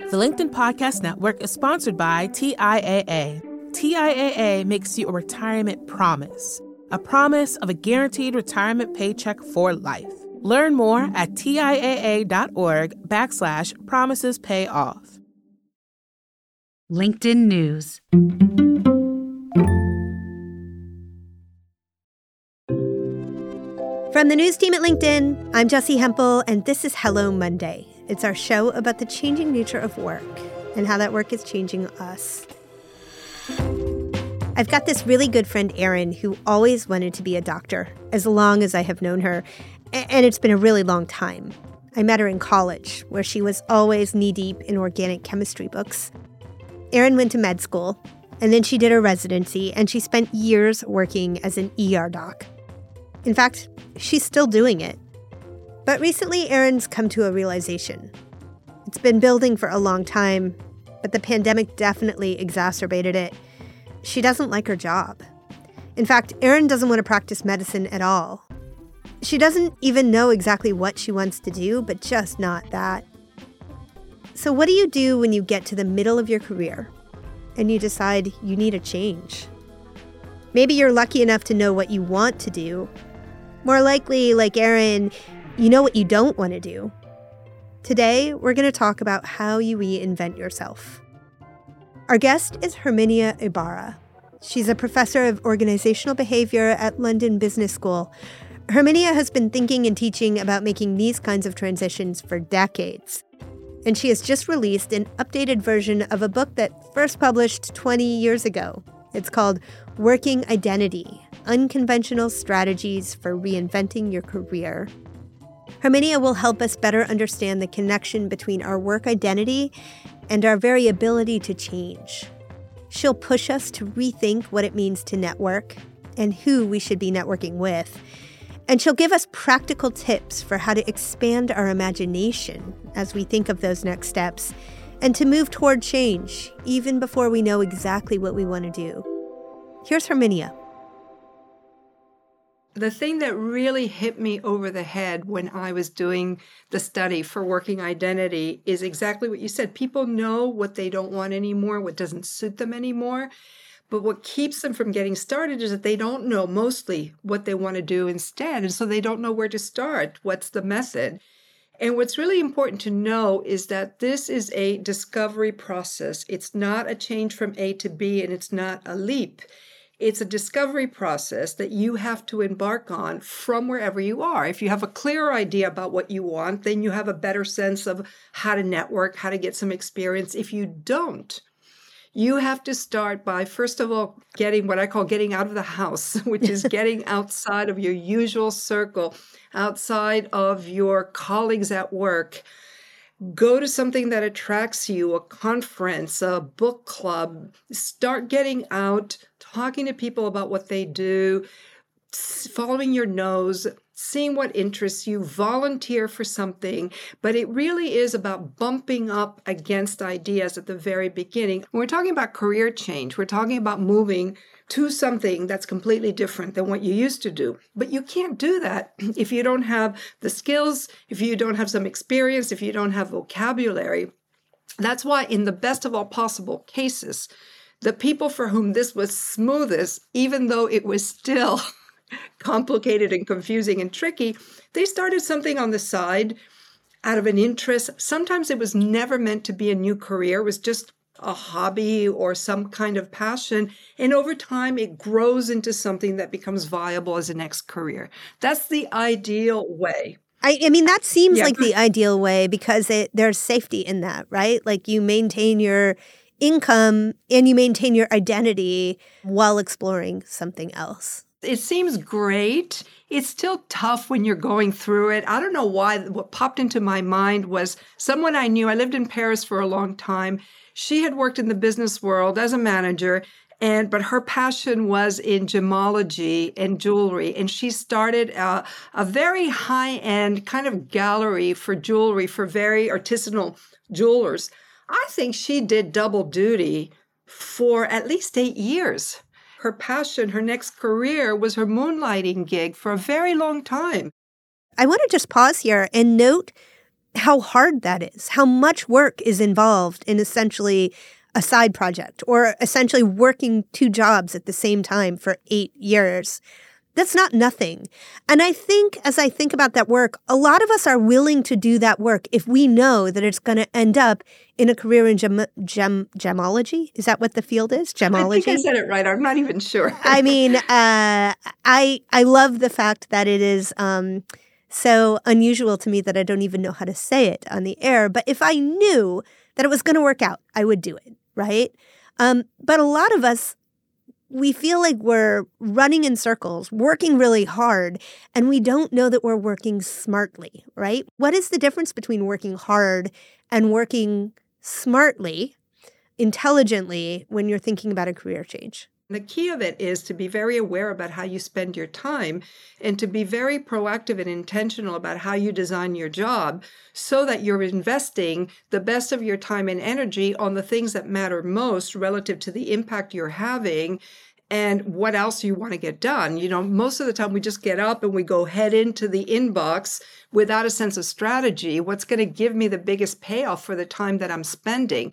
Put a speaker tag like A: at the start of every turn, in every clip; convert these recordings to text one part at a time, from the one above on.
A: The LinkedIn Podcast Network is sponsored by TIAA. TIAA makes you a retirement promise, a promise of a guaranteed retirement paycheck for life. Learn more at TIAA.org backslash promises pay off.
B: LinkedIn News.
C: From the news team at LinkedIn, I'm Jessi Hempel, and this is Hello Monday. It's our show about the changing nature of work and how that work is changing us. I've got this really good friend, Erin, who always wanted to be a doctor as long as I have known her, and it's been a really long time. I met her in college, where she was always knee deep in organic chemistry books. Erin went to med school, and then she did her residency, and she spent years working as an ER doc. In fact, she's still doing it. But recently, Erin's come to a realization. It's been building for a long time, but the pandemic definitely exacerbated it. She doesn't like her job. In fact, Erin doesn't want to practice medicine at all. She doesn't even know exactly what she wants to do, but just not that. So, what do you do when you get to the middle of your career and you decide you need a change? Maybe you're lucky enough to know what you want to do, more likely, like Erin, you know what you don't want to do. Today, we're going to talk about how you reinvent yourself. Our guest is Herminia Ibarra. She's a professor of organizational behavior at London Business School. Herminia has been thinking and teaching about making these kinds of transitions for decades. And she has just released an updated version of a book that first published 20 years ago. It's called Working Identity unconventional strategies for reinventing your career. Herminia will help us better understand the connection between our work identity and our very ability to change. She'll push us to rethink what it means to network and who we should be networking with. And she'll give us practical tips for how to expand our imagination as we think of those next steps and to move toward change even before we know exactly what we want to do. Here's Herminia
D: the thing that really hit me over the head when I was doing the study for working identity is exactly what you said. People know what they don't want anymore, what doesn't suit them anymore. But what keeps them from getting started is that they don't know mostly what they want to do instead. And so they don't know where to start. What's the method? And what's really important to know is that this is a discovery process. It's not a change from A to B and it's not a leap. It's a discovery process that you have to embark on from wherever you are. If you have a clear idea about what you want, then you have a better sense of how to network, how to get some experience. If you don't, you have to start by first of all getting what I call getting out of the house, which is getting outside of your usual circle, outside of your colleagues at work. Go to something that attracts you, a conference, a book club. Start getting out, talking to people about what they do, following your nose, seeing what interests you, volunteer for something. But it really is about bumping up against ideas at the very beginning. When we're talking about career change, we're talking about moving to something that's completely different than what you used to do. But you can't do that if you don't have the skills, if you don't have some experience, if you don't have vocabulary. That's why, in the best of all possible cases, the people for whom this was smoothest, even though it was still complicated and confusing and tricky, they started something on the side out of an interest. Sometimes it was never meant to be a new career, it was just a hobby or some kind of passion. And over time, it grows into something that becomes viable as a next career. That's the ideal way.
C: I, I mean, that seems yeah. like the ideal way because it, there's safety in that, right? Like you maintain your income and you maintain your identity while exploring something else.
D: It seems great. It's still tough when you're going through it. I don't know why. What popped into my mind was someone I knew. I lived in Paris for a long time. She had worked in the business world as a manager and but her passion was in gemology and jewelry and she started a, a very high end kind of gallery for jewelry for very artisanal jewelers I think she did double duty for at least eight years. Her passion, her next career was her moonlighting gig for a very long time.
C: I want to just pause here and note how hard that is, how much work is involved in essentially a side project or essentially working two jobs at the same time for eight years. That's not nothing. And I think as I think about that work, a lot of us are willing to do that work if we know that it's going to end up in a career in gem, gem gemology. Is that what the field is? Gemology.
D: I think I said it right. I'm not even sure.
C: I mean, uh, I I love the fact that it is um, so unusual to me that I don't even know how to say it on the air. But if I knew that it was going to work out, I would do it. Right. Um, but a lot of us we feel like we're running in circles, working really hard, and we don't know that we're working smartly, right? What is the difference between working hard and working smartly, intelligently when you're thinking about a career change?
D: The key of it is to be very aware about how you spend your time and to be very proactive and intentional about how you design your job so that you're investing the best of your time and energy on the things that matter most relative to the impact you're having and what else you want to get done. You know, most of the time we just get up and we go head into the inbox without a sense of strategy. What's going to give me the biggest payoff for the time that I'm spending?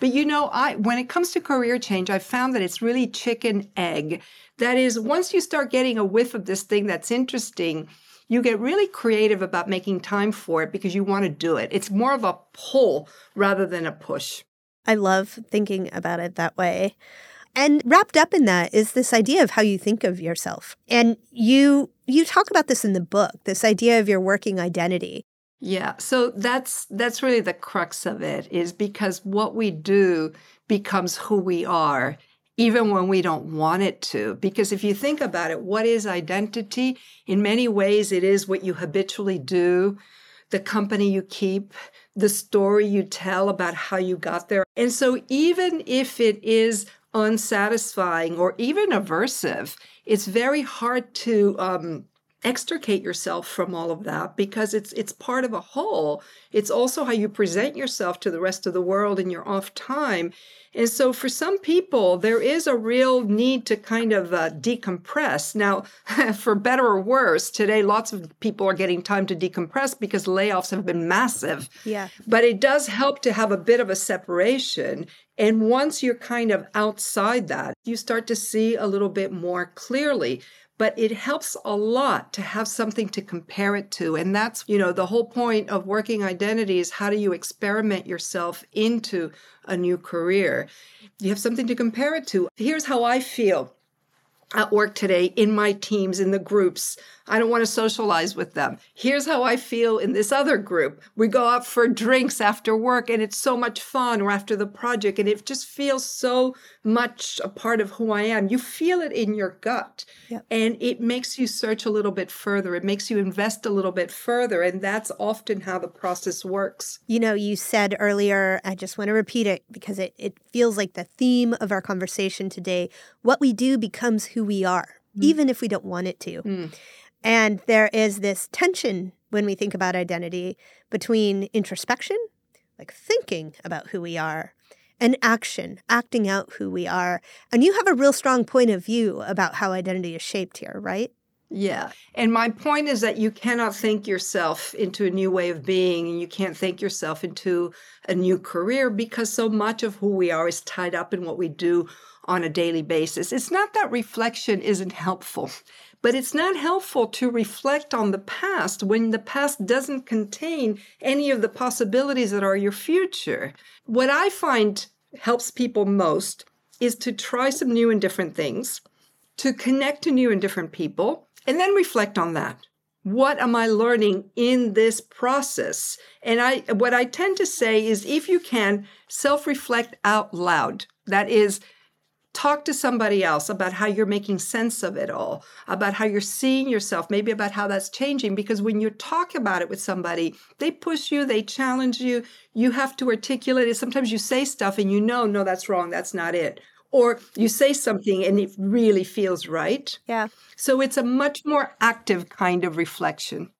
D: But you know, I when it comes to career change, I found that it's really chicken egg. That is, once you start getting a whiff of this thing that's interesting, you get really creative about making time for it because you want to do it. It's more of a pull rather than a push.
C: I love thinking about it that way. And wrapped up in that is this idea of how you think of yourself. And you you talk about this in the book, this idea of your working identity.
D: Yeah, so that's that's really the crux of it is because what we do becomes who we are even when we don't want it to. Because if you think about it what is identity? In many ways it is what you habitually do the company you keep the story you tell about how you got there. And so even if it is unsatisfying or even aversive it's very hard to um, extricate yourself from all of that because it's it's part of a whole. It's also how you present yourself to the rest of the world in your off time. And so for some people there is a real need to kind of uh, decompress. Now for better or worse today lots of people are getting time to decompress because layoffs have been massive.
C: Yeah.
D: But it does help to have a bit of a separation. And once you're kind of outside that you start to see a little bit more clearly but it helps a lot to have something to compare it to. And that's, you know, the whole point of working identity is how do you experiment yourself into a new career? You have something to compare it to. Here's how I feel at work today in my teams, in the groups. I don't want to socialize with them. Here's how I feel in this other group. We go out for drinks after work and it's so much fun or after the project and it just feels so much a part of who I am. You feel it in your gut yep. and it makes you search a little bit further. It makes you invest a little bit further. And that's often how the process works.
C: You know, you said earlier, I just want to repeat it because it, it feels like the theme of our conversation today. What we do becomes who we are, mm. even if we don't want it to. Mm. And there is this tension when we think about identity between introspection, like thinking about who we are, and action, acting out who we are. And you have a real strong point of view about how identity is shaped here, right?
D: Yeah. And my point is that you cannot think yourself into a new way of being and you can't think yourself into a new career because so much of who we are is tied up in what we do on a daily basis. It's not that reflection isn't helpful. But it's not helpful to reflect on the past when the past doesn't contain any of the possibilities that are your future. What I find helps people most is to try some new and different things, to connect to new and different people, and then reflect on that. What am I learning in this process? And I what I tend to say is if you can self-reflect out loud. That is talk to somebody else about how you're making sense of it all, about how you're seeing yourself, maybe about how that's changing. Because when you talk about it with somebody, they push you, they challenge you, you have to articulate it. Sometimes you say stuff and you know, no, that's wrong, that's not it. Or you say something and it really feels right.
C: Yeah.
D: So it's a much more active kind of reflection.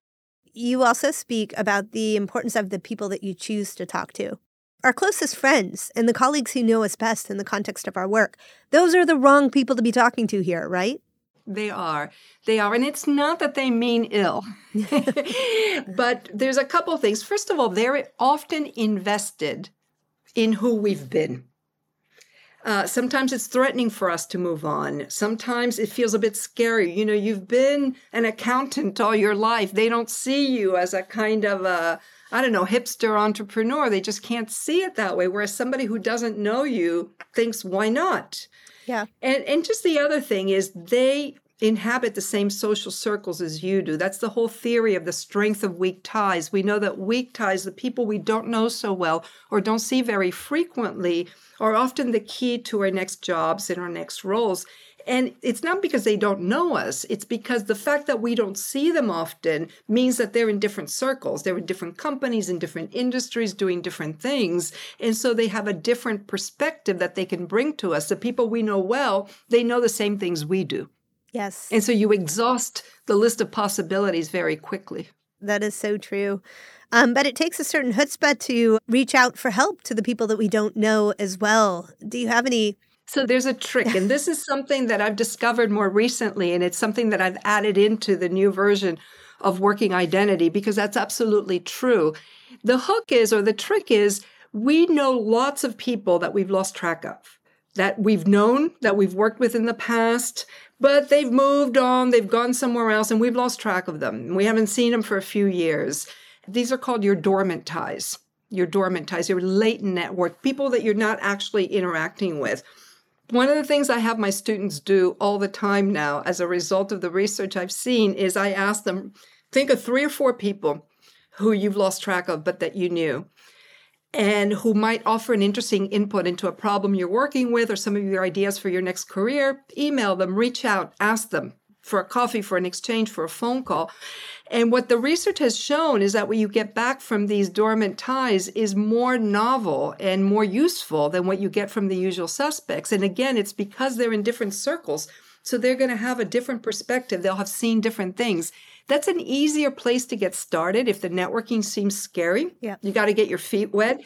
C: You also speak about the importance of the people that you choose to talk to our closest friends and the colleagues who know us best in the context of our work, those are the wrong people to be talking to here, right?
D: They are. They are. And it's not that they mean ill, but there's a couple of things. First of all, they're often invested in who we've been. Uh, sometimes it's threatening for us to move on. Sometimes it feels a bit scary. You know, you've been an accountant all your life. They don't see you as a kind of a, I don't know, hipster entrepreneur. They just can't see it that way. Whereas somebody who doesn't know you thinks, why not?
C: Yeah.
D: And and just the other thing is they inhabit the same social circles as you do. That's the whole theory of the strength of weak ties. We know that weak ties, the people we don't know so well or don't see very frequently, are often the key to our next jobs and our next roles. And it's not because they don't know us, it's because the fact that we don't see them often means that they're in different circles. They're in different companies, in different industries, doing different things. And so they have a different perspective that they can bring to us. The people we know well, they know the same things we do.
C: Yes.
D: And so you exhaust the list of possibilities very quickly.
C: That is so true. Um, but it takes a certain chutzpah to reach out for help to the people that we don't know as well. Do you have any?
D: So there's a trick, and this is something that I've discovered more recently, and it's something that I've added into the new version of working identity because that's absolutely true. The hook is, or the trick is, we know lots of people that we've lost track of, that we've known, that we've worked with in the past, but they've moved on, they've gone somewhere else, and we've lost track of them. We haven't seen them for a few years. These are called your dormant ties, your dormant ties, your latent network, people that you're not actually interacting with. One of the things I have my students do all the time now, as a result of the research I've seen, is I ask them think of three or four people who you've lost track of, but that you knew, and who might offer an interesting input into a problem you're working with or some of your ideas for your next career. Email them, reach out, ask them for a coffee, for an exchange, for a phone call. And what the research has shown is that what you get back from these dormant ties is more novel and more useful than what you get from the usual suspects. And again, it's because they're in different circles. So they're going to have a different perspective. They'll have seen different things. That's an easier place to get started if the networking seems scary.
C: Yeah.
D: You got to get your feet wet.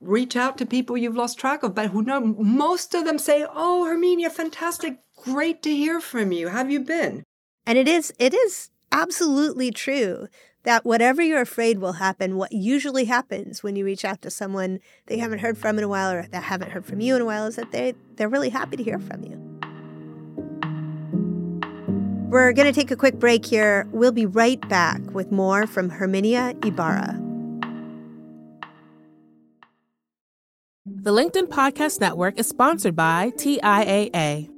D: Reach out to people you've lost track of, but who know most of them say, "Oh, Herminia, fantastic. Great to hear from you. How have you been?"
C: And it is it is absolutely true that whatever you're afraid will happen, what usually happens when you reach out to someone that you haven't heard from in a while or that haven't heard from you in a while is that they they're really happy to hear from you. We're going to take a quick break here. We'll be right back with more from Herminia Ibarra.
A: The LinkedIn Podcast Network is sponsored by TIAA.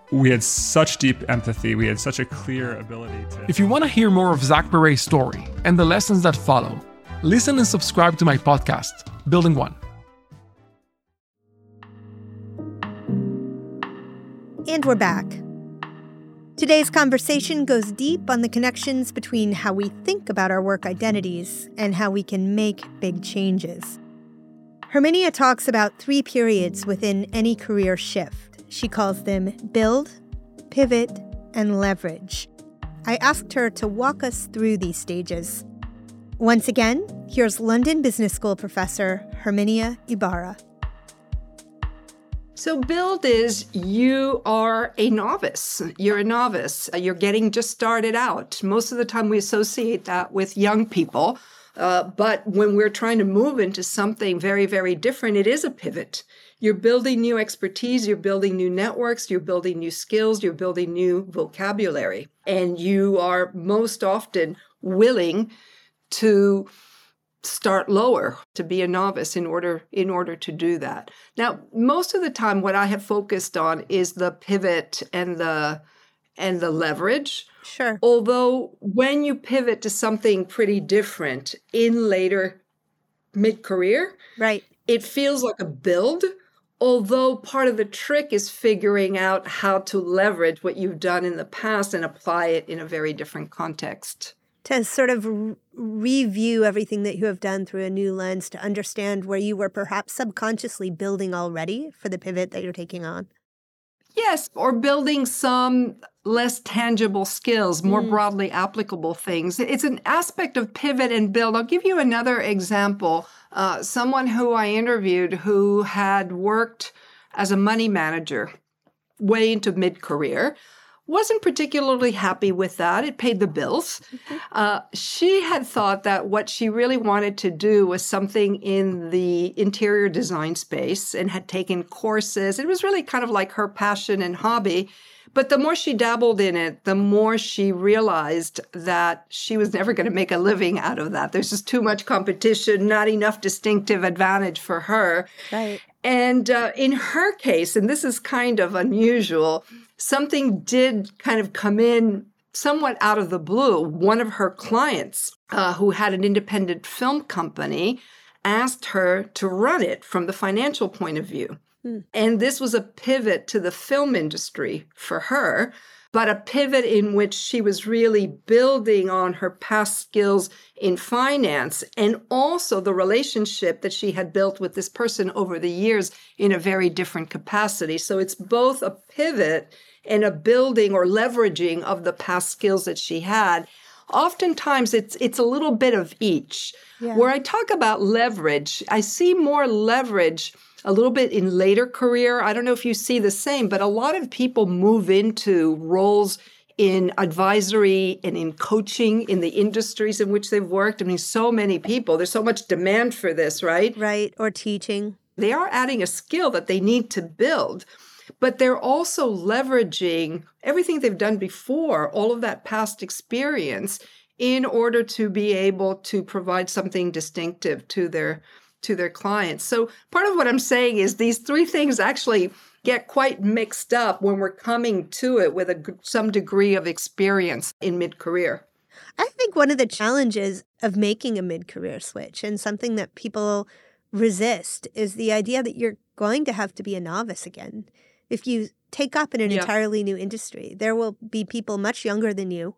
E: we had such deep empathy. We had such a clear ability to.
B: If you want to hear more of Zach Perret's story and the lessons that follow, listen and subscribe to my podcast, Building One.
C: And we're back. Today's conversation goes deep on the connections between how we think about our work identities and how we can make big changes. Herminia talks about three periods within any career shift. She calls them build, pivot, and leverage. I asked her to walk us through these stages. Once again, here's London Business School professor Herminia Ibarra.
D: So, build is you are a novice. You're a novice. You're getting just started out. Most of the time, we associate that with young people. Uh, but when we're trying to move into something very, very different, it is a pivot. You're building new expertise, you're building new networks, you're building new skills, you're building new vocabulary. And you are most often willing to start lower to be a novice in order in order to do that now most of the time what i have focused on is the pivot and the and the leverage
C: Sure.
D: although when you pivot to something pretty different in later mid-career
C: Right.
D: it feels like a build although part of the trick is figuring out how to leverage what you've done in the past and apply it in a very different context
C: To sort of r- review everything that you have done through a new lens to understand where you were perhaps subconsciously building already for the pivot that you're taking on.
D: Yes, or building some less tangible skills, more broadly applicable things. It's an aspect of pivot and build. I'll give you another example. Uh, someone who I interviewed who had worked as a money manager way into mid career. Wasn't particularly happy with that. It paid the bills. Uh, she had thought that what she really wanted to do was something in the interior design space and had taken courses. It was really kind of like her passion and hobby. But the more she dabbled in it, the more she realized that she was never going to make a living out of that. There's just too much competition, not enough distinctive advantage for her.
C: Right.
D: And uh, in her case, and this is kind of unusual, something did kind of come in somewhat out of the blue. One of her clients, uh, who had an independent film company, asked her to run it from the financial point of view. Hmm. And this was a pivot to the film industry for her, but a pivot in which she was really building on her past skills in finance and also the relationship that she had built with this person over the years in a very different capacity. So it's both a pivot and a building or leveraging of the past skills that she had. Oftentimes it's it's a little bit of each.
C: Yeah.
D: Where I talk about leverage, I see more leverage a little bit in later career. I don't know if you see the same, but a lot of people move into roles in advisory and in coaching in the industries in which they've worked. I mean, so many people, there's so much demand for this, right?
C: Right. Or teaching.
D: They are adding a skill that they need to build, but they're also leveraging everything they've done before, all of that past experience, in order to be able to provide something distinctive to their to their clients. So part of what I'm saying is these three things actually get quite mixed up when we're coming to it with a, some degree of experience in mid-career.
C: I think one of the challenges of making a mid career switch and something that people resist is the idea that you're going to have to be a novice again. If you take up in an
D: Yeah.
C: entirely new industry, there will be people much younger than you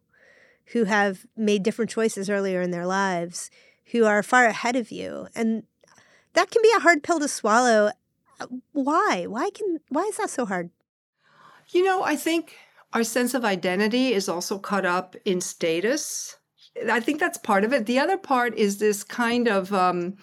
C: who have made different choices earlier in their lives who are far ahead of you. And that can be a hard pill to swallow. Uh, Why? Why can why is that so hard?
D: You know, I think our sense of identity is also caught up in status. I think that's part of it. The other part is this kind of um,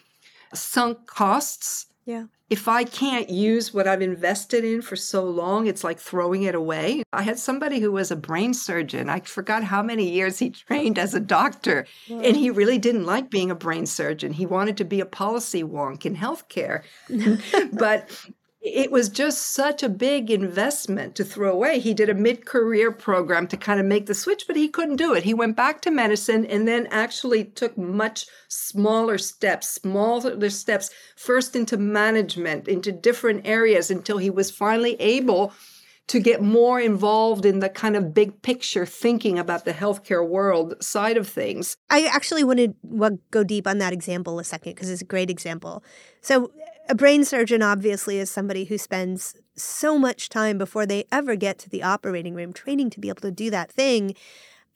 D: sunk costs.
C: Yeah.
D: If I can't use what I've invested in for so long, it's like throwing it away. I had somebody who was a brain surgeon. I forgot how many years he trained as a doctor, and he really didn't like being a brain surgeon. He wanted to be a policy wonk in healthcare. but it was just such a big investment to throw away. He did a mid career program to kind of make the switch, but he couldn't do it. He went back to medicine and then actually took much smaller steps, smaller steps, first into management, into different areas until he was finally able to get more involved in the kind of big picture thinking about the healthcare world side of things.
C: I actually want to go deep on that example a second because it's a great example. So, a brain surgeon obviously is somebody who spends so much time before they ever get to the operating room training to be able to do that thing.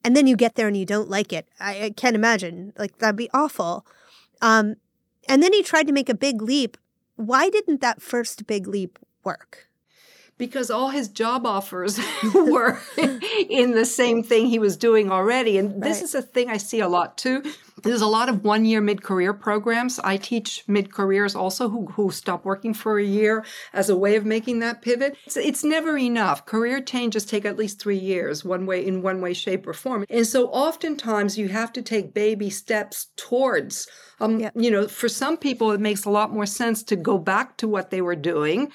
C: And then you get there and you don't like it. I, I can't imagine. Like, that'd be awful. Um, and then he tried to make a big leap. Why didn't that first big leap work?
D: Because all his job offers were in the same thing he was doing already. And this
C: Right.
D: is a thing I see a lot too. There's a lot of one year mid career programs. I teach mid careers also who, who stop working for a year as a way of making that pivot. It's, it's never enough. Career changes take at least three years, one way in one way, shape, or form. And so oftentimes you have to take baby steps towards um, you know, for some people, it makes a lot more sense to go back to what they were doing,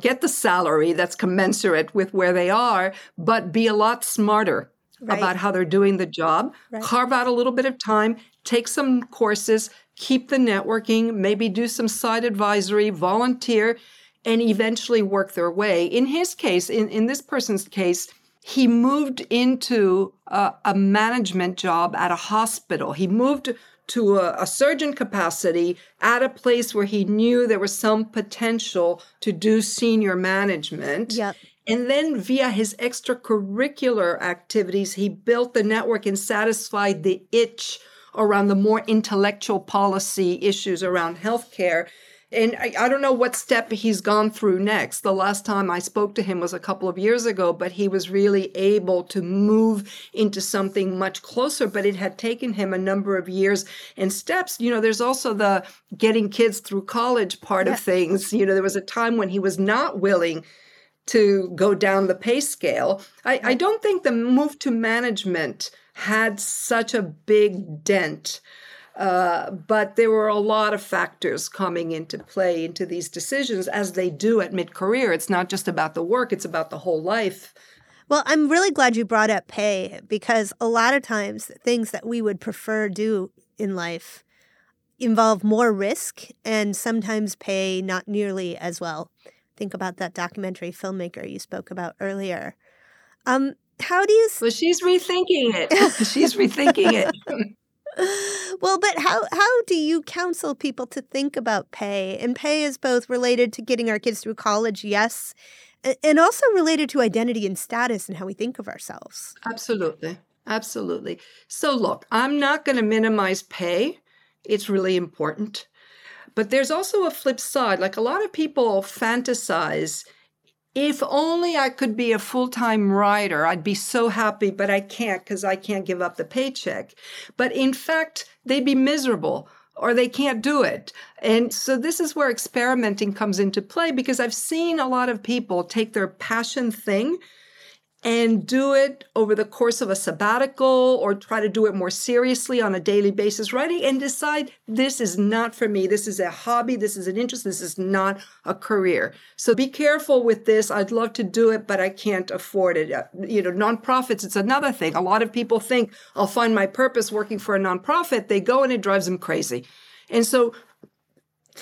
D: get the salary that's commensurate with where they are, but be a lot smarter
C: Right.
D: about how they're doing the job.
C: Right.
D: Carve out a little bit of time, take some courses, keep the networking, maybe do some side advisory, volunteer, and eventually work their way. In his case, in, in this person's case, he moved into a, a management job at a hospital. He moved to a, a surgeon capacity at a place where he knew there was some potential to do senior management.
C: Yep.
D: And then via his extracurricular activities, he built the network and satisfied the itch around the more intellectual policy issues around healthcare. And I, I don't know what step he's gone through next. The last time I spoke to him was a couple of years ago, but he was really able to move into something much closer. But it had taken him a number of years and steps. You know, there's also the getting kids through college part of things. You know, there was a time when he was not willing to go down the pay scale. I, I don't think the move to management had such a big dent. Uh, but there were a lot of factors coming into play into these decisions as they do at mid career. It's not just about the work, it's about the whole life.
C: Well, I'm really glad you brought up pay because a lot of times things that we would prefer do in life involve more risk and sometimes pay not nearly as well. Think about that documentary filmmaker you spoke about earlier. Um, how do you
D: Well, she's rethinking it. she's rethinking it.
C: well, but how how do you counsel people to think about pay? And pay is both related to getting our kids through college, yes, and also related to identity and status and how we think of ourselves.
D: Absolutely. Absolutely. So, look, I'm not going to minimize pay. It's really important. But there's also a flip side. Like a lot of people fantasize if only I could be a full time writer, I'd be so happy, but I can't because I can't give up the paycheck. But in fact, they'd be miserable or they can't do it. And so this is where experimenting comes into play because I've seen a lot of people take their passion thing and do it over the course of a sabbatical or try to do it more seriously on a daily basis writing and decide this is not for me. This is a hobby. This is an interest. This is not a career. So be careful with this. I'd love to do it but i can't afford it. Uh, you know nonprofits it's another thing. A lot of people think i'll find my purpose working for a nonprofit. They go and it drives them crazy. And so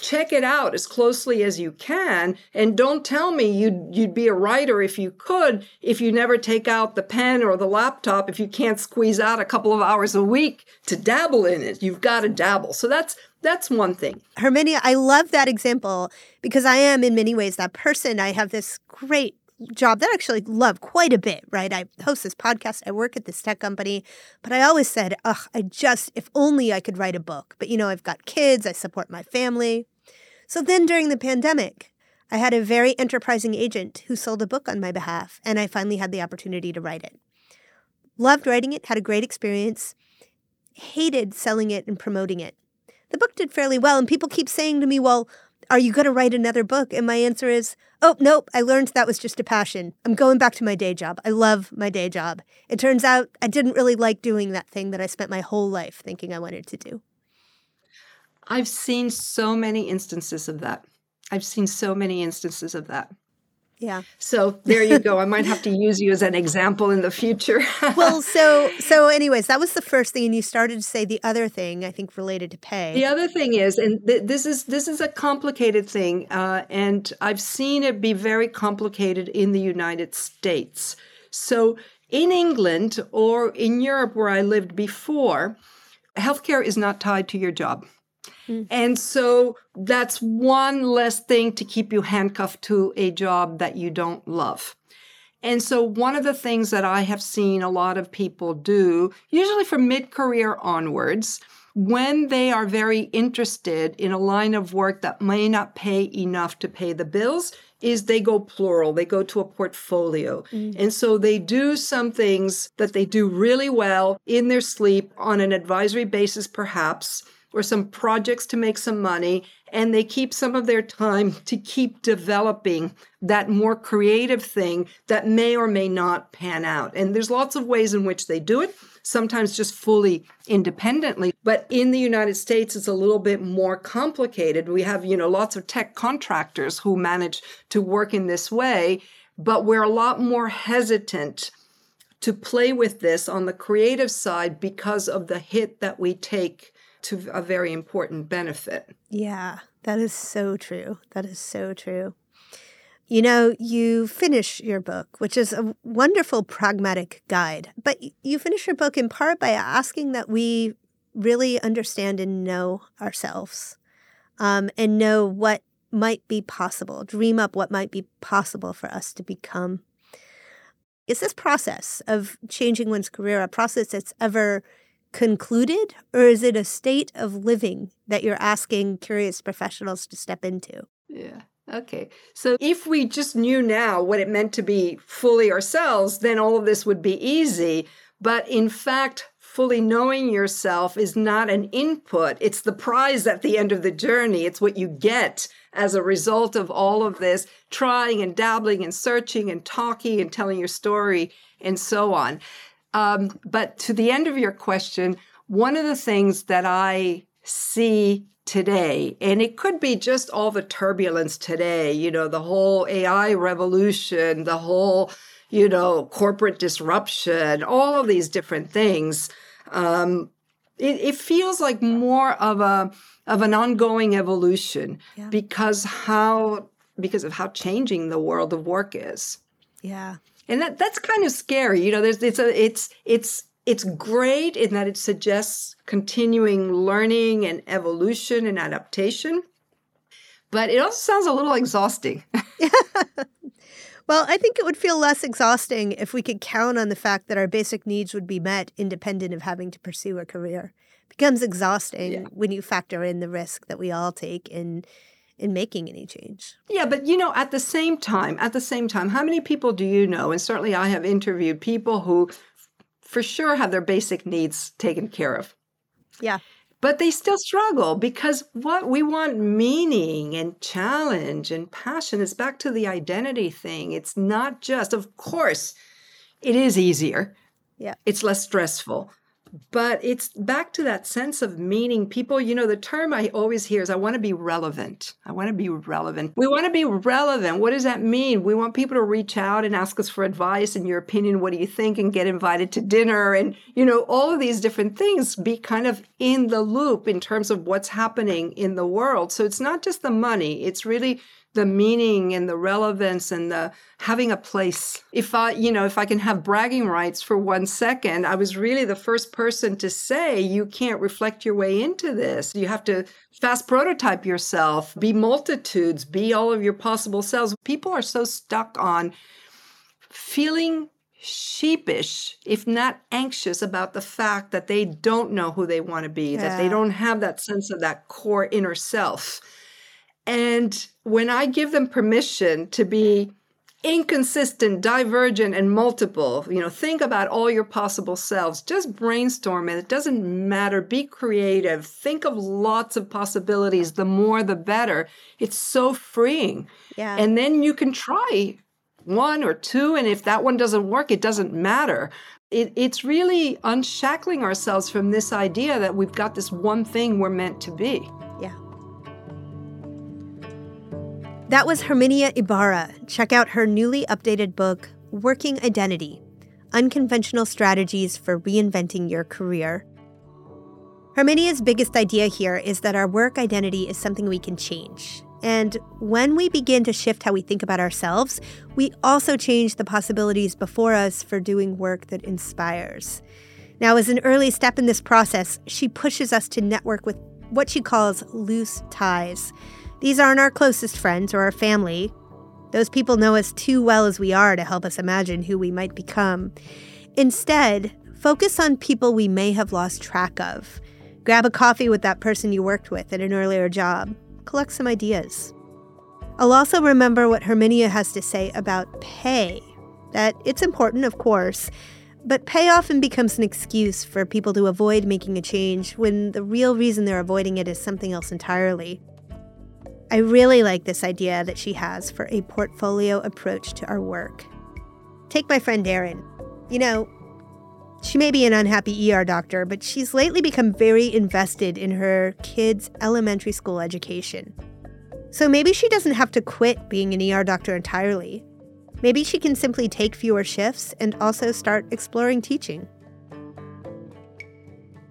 D: check it out as closely as you can and don't tell me you'd you'd be a writer if you could if you never take out the pen or the laptop if you can't squeeze out a couple of hours a week to dabble in it. You've got to dabble. So that's that's one thing.
C: Herminia, I love that example because I am in many ways that person. I have this great job that I actually love quite a bit, right? I host this podcast, I work at this tech company, but I always said, ugh, I just, if only I could write a book. But you know, I've got kids, I support my family. So then during the pandemic, I had a very enterprising agent who sold a book on my behalf, and I finally had the opportunity to write it. Loved writing it, had a great experience, hated selling it and promoting it. The book did fairly well, and people keep saying to me, Well, are you going to write another book? And my answer is, Oh, nope, I learned that was just a passion. I'm going back to my day job. I love my day job. It turns out I didn't really like doing that thing that I spent my whole life thinking I wanted to do.
D: i've seen so many instances of that i've seen so many instances of that
C: Yeah.
D: so there you go i might have to use you as an example in the future
C: Well, so so anyways, that was the first thing and you started to say the other thing I think related to pay.
D: The other thing is, and th- this is this is a complicated thing, uh, and I've seen it be very complicated in the United States. So in England or in Europe, where I lived before, healthcare is not tied to your job. And so that's one less thing to keep you handcuffed to a job that you don't love. And so, one of the things that I have seen a lot of people do, usually from mid career onwards, when they are very interested in a line of work that may not pay enough to pay the bills, is they go plural, they go to a portfolio. Mm. And so they do some things that they do really well in their sleep on an advisory basis, perhaps, or some projects to make some money. And they keep some of their time to keep developing that more creative thing that may or may not pan out. And there's lots of ways in which they do it sometimes just fully independently. But in the United States, it's a little bit more complicated. We have, you know, lots of tech contractors who manage to work in this way, but we're a lot more hesitant to play with this on the creative side because of the hit that we take to a very important benefit.
C: Yeah, that is so true. That is so true. You know, you finish your book, which is a wonderful pragmatic guide, but you finish your book in part by asking that we really understand and know ourselves um, and know what might be possible, dream up what might be possible for us to become. Is this process of changing one's career a process that's ever concluded, or is it a state of living that you're asking curious professionals to step into?
D: Yeah. Okay. So if we just knew now what it meant to be fully ourselves, then all of this would be easy. But in fact, fully knowing yourself is not an input, it's the prize at the end of the journey. It's what you get as a result of all of this trying and dabbling and searching and talking and telling your story and so on. Um, but to the end of your question, one of the things that I see today. And it could be just all the turbulence today, you know, the whole AI revolution, the whole, you know, corporate disruption, all of these different things. Um, it, it feels like more of a of an ongoing evolution yeah. because how because of how changing the world of work is.
C: Yeah.
D: And that that's kind of scary. You know, there's it's a it's it's it's great in that it suggests continuing learning and evolution and adaptation, but it also sounds a little exhausting.
C: well, I think it would feel less exhausting if we could count on the fact that our basic needs would be met independent of having to pursue a career. It becomes exhausting yeah. when you factor in the risk that we all take in in making any change.
D: Yeah, but you know, at the same time, at the same time, how many people do you know? And certainly I have interviewed people who for sure have their basic needs taken care of.
C: Yeah.
D: But they still struggle because what we want meaning and challenge and passion is back to the identity thing. It's not just, of course, it is easier.
C: Yeah.
D: It's less stressful but it's back to that sense of meaning. People, you know, the term I always hear is I want to be relevant. I want to be relevant. We want to be relevant. What does that mean? We want people to reach out and ask us for advice and your opinion. What do you think? And get invited to dinner and, you know, all of these different things. Be kind of in the loop in terms of what's happening in the world. So it's not just the money, it's really the meaning and the relevance and the having a place. If I, you know, if I can have bragging rights for one second, I was really the first person to say you can't reflect your way into this. You have to fast prototype yourself, be multitudes, be all of your possible selves. People are so stuck on feeling sheepish, if not anxious, about the fact that they don't know who they want to be, yeah. that they don't have that sense of that core inner self. And when I give them permission to be inconsistent, divergent, and multiple, you know, think about all your possible selves. Just brainstorm it. It doesn't matter. Be creative. Think of lots of possibilities. The more, the better. It's so freeing.
C: Yeah.
D: And then you can try one or two. And if that one doesn't work, it doesn't matter. It, it's really unshackling ourselves from this idea that we've got this one thing we're meant to be.
C: That was Herminia Ibarra. Check out her newly updated book, Working Identity Unconventional Strategies for Reinventing Your Career. Herminia's biggest idea here is that our work identity is something we can change. And when we begin to shift how we think about ourselves, we also change the possibilities before us for doing work that inspires. Now, as an early step in this process, she pushes us to network with what she calls loose ties these aren't our closest friends or our family. Those people know us too well as we are to help us imagine who we might become. Instead, focus on people we may have lost track of. Grab a coffee with that person you worked with at an earlier job. Collect some ideas. I'll also remember what Herminia has to say about pay. That it's important, of course, but pay often becomes an excuse for people to avoid making a change when the real reason they're avoiding it is something else entirely. I really like this idea that she has for a portfolio approach to our work. Take my friend Erin. You know, she may be an unhappy ER doctor, but she's lately become very invested in her kids' elementary school education. So maybe she doesn't have to quit being an ER doctor entirely. Maybe she can simply take fewer shifts and also start exploring teaching.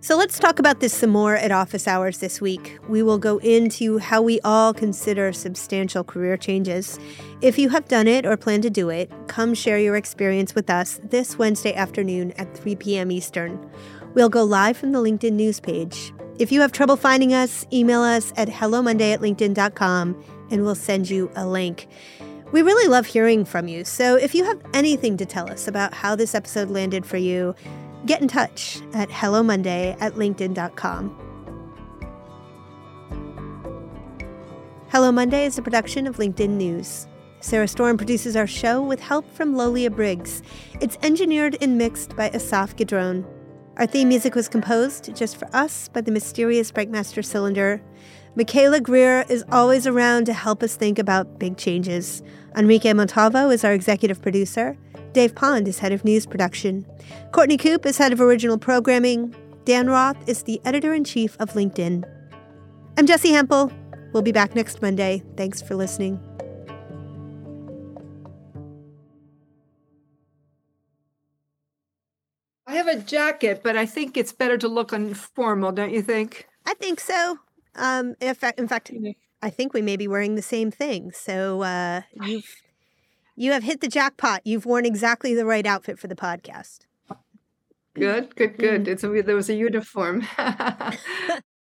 C: So let's talk about this some more at office hours this week. We will go into how we all consider substantial career changes. If you have done it or plan to do it, come share your experience with us this Wednesday afternoon at 3 p.m. Eastern. We'll go live from the LinkedIn news page. If you have trouble finding us, email us at hellomonday at linkedin.com and we'll send you a link. We really love hearing from you, so if you have anything to tell us about how this episode landed for you, get in touch at hellomonday at linkedin.com. Hello Monday is a production of LinkedIn News. Sarah Storm produces our show with help from Lolia Briggs. It's engineered and mixed by Asaf Gedron. Our theme music was composed just for us by the mysterious Breakmaster Cylinder. Michaela Greer is always around to help us think about big changes. Enrique Montalvo is our executive producer. Dave Pond is head of news production. Courtney Coop is head of original programming. Dan Roth is the editor in chief of LinkedIn. I'm Jessi Hempel. We'll be back next Monday. Thanks for listening.
D: I have a jacket, but I think it's better to look informal, don't you think?
C: I think so. Um, in fact, in fact, I think we may be wearing the same thing. So uh, you've you have hit the jackpot. You've worn exactly the right outfit for the podcast.
D: Good, good, good. Mm-hmm. It's a, there was a uniform.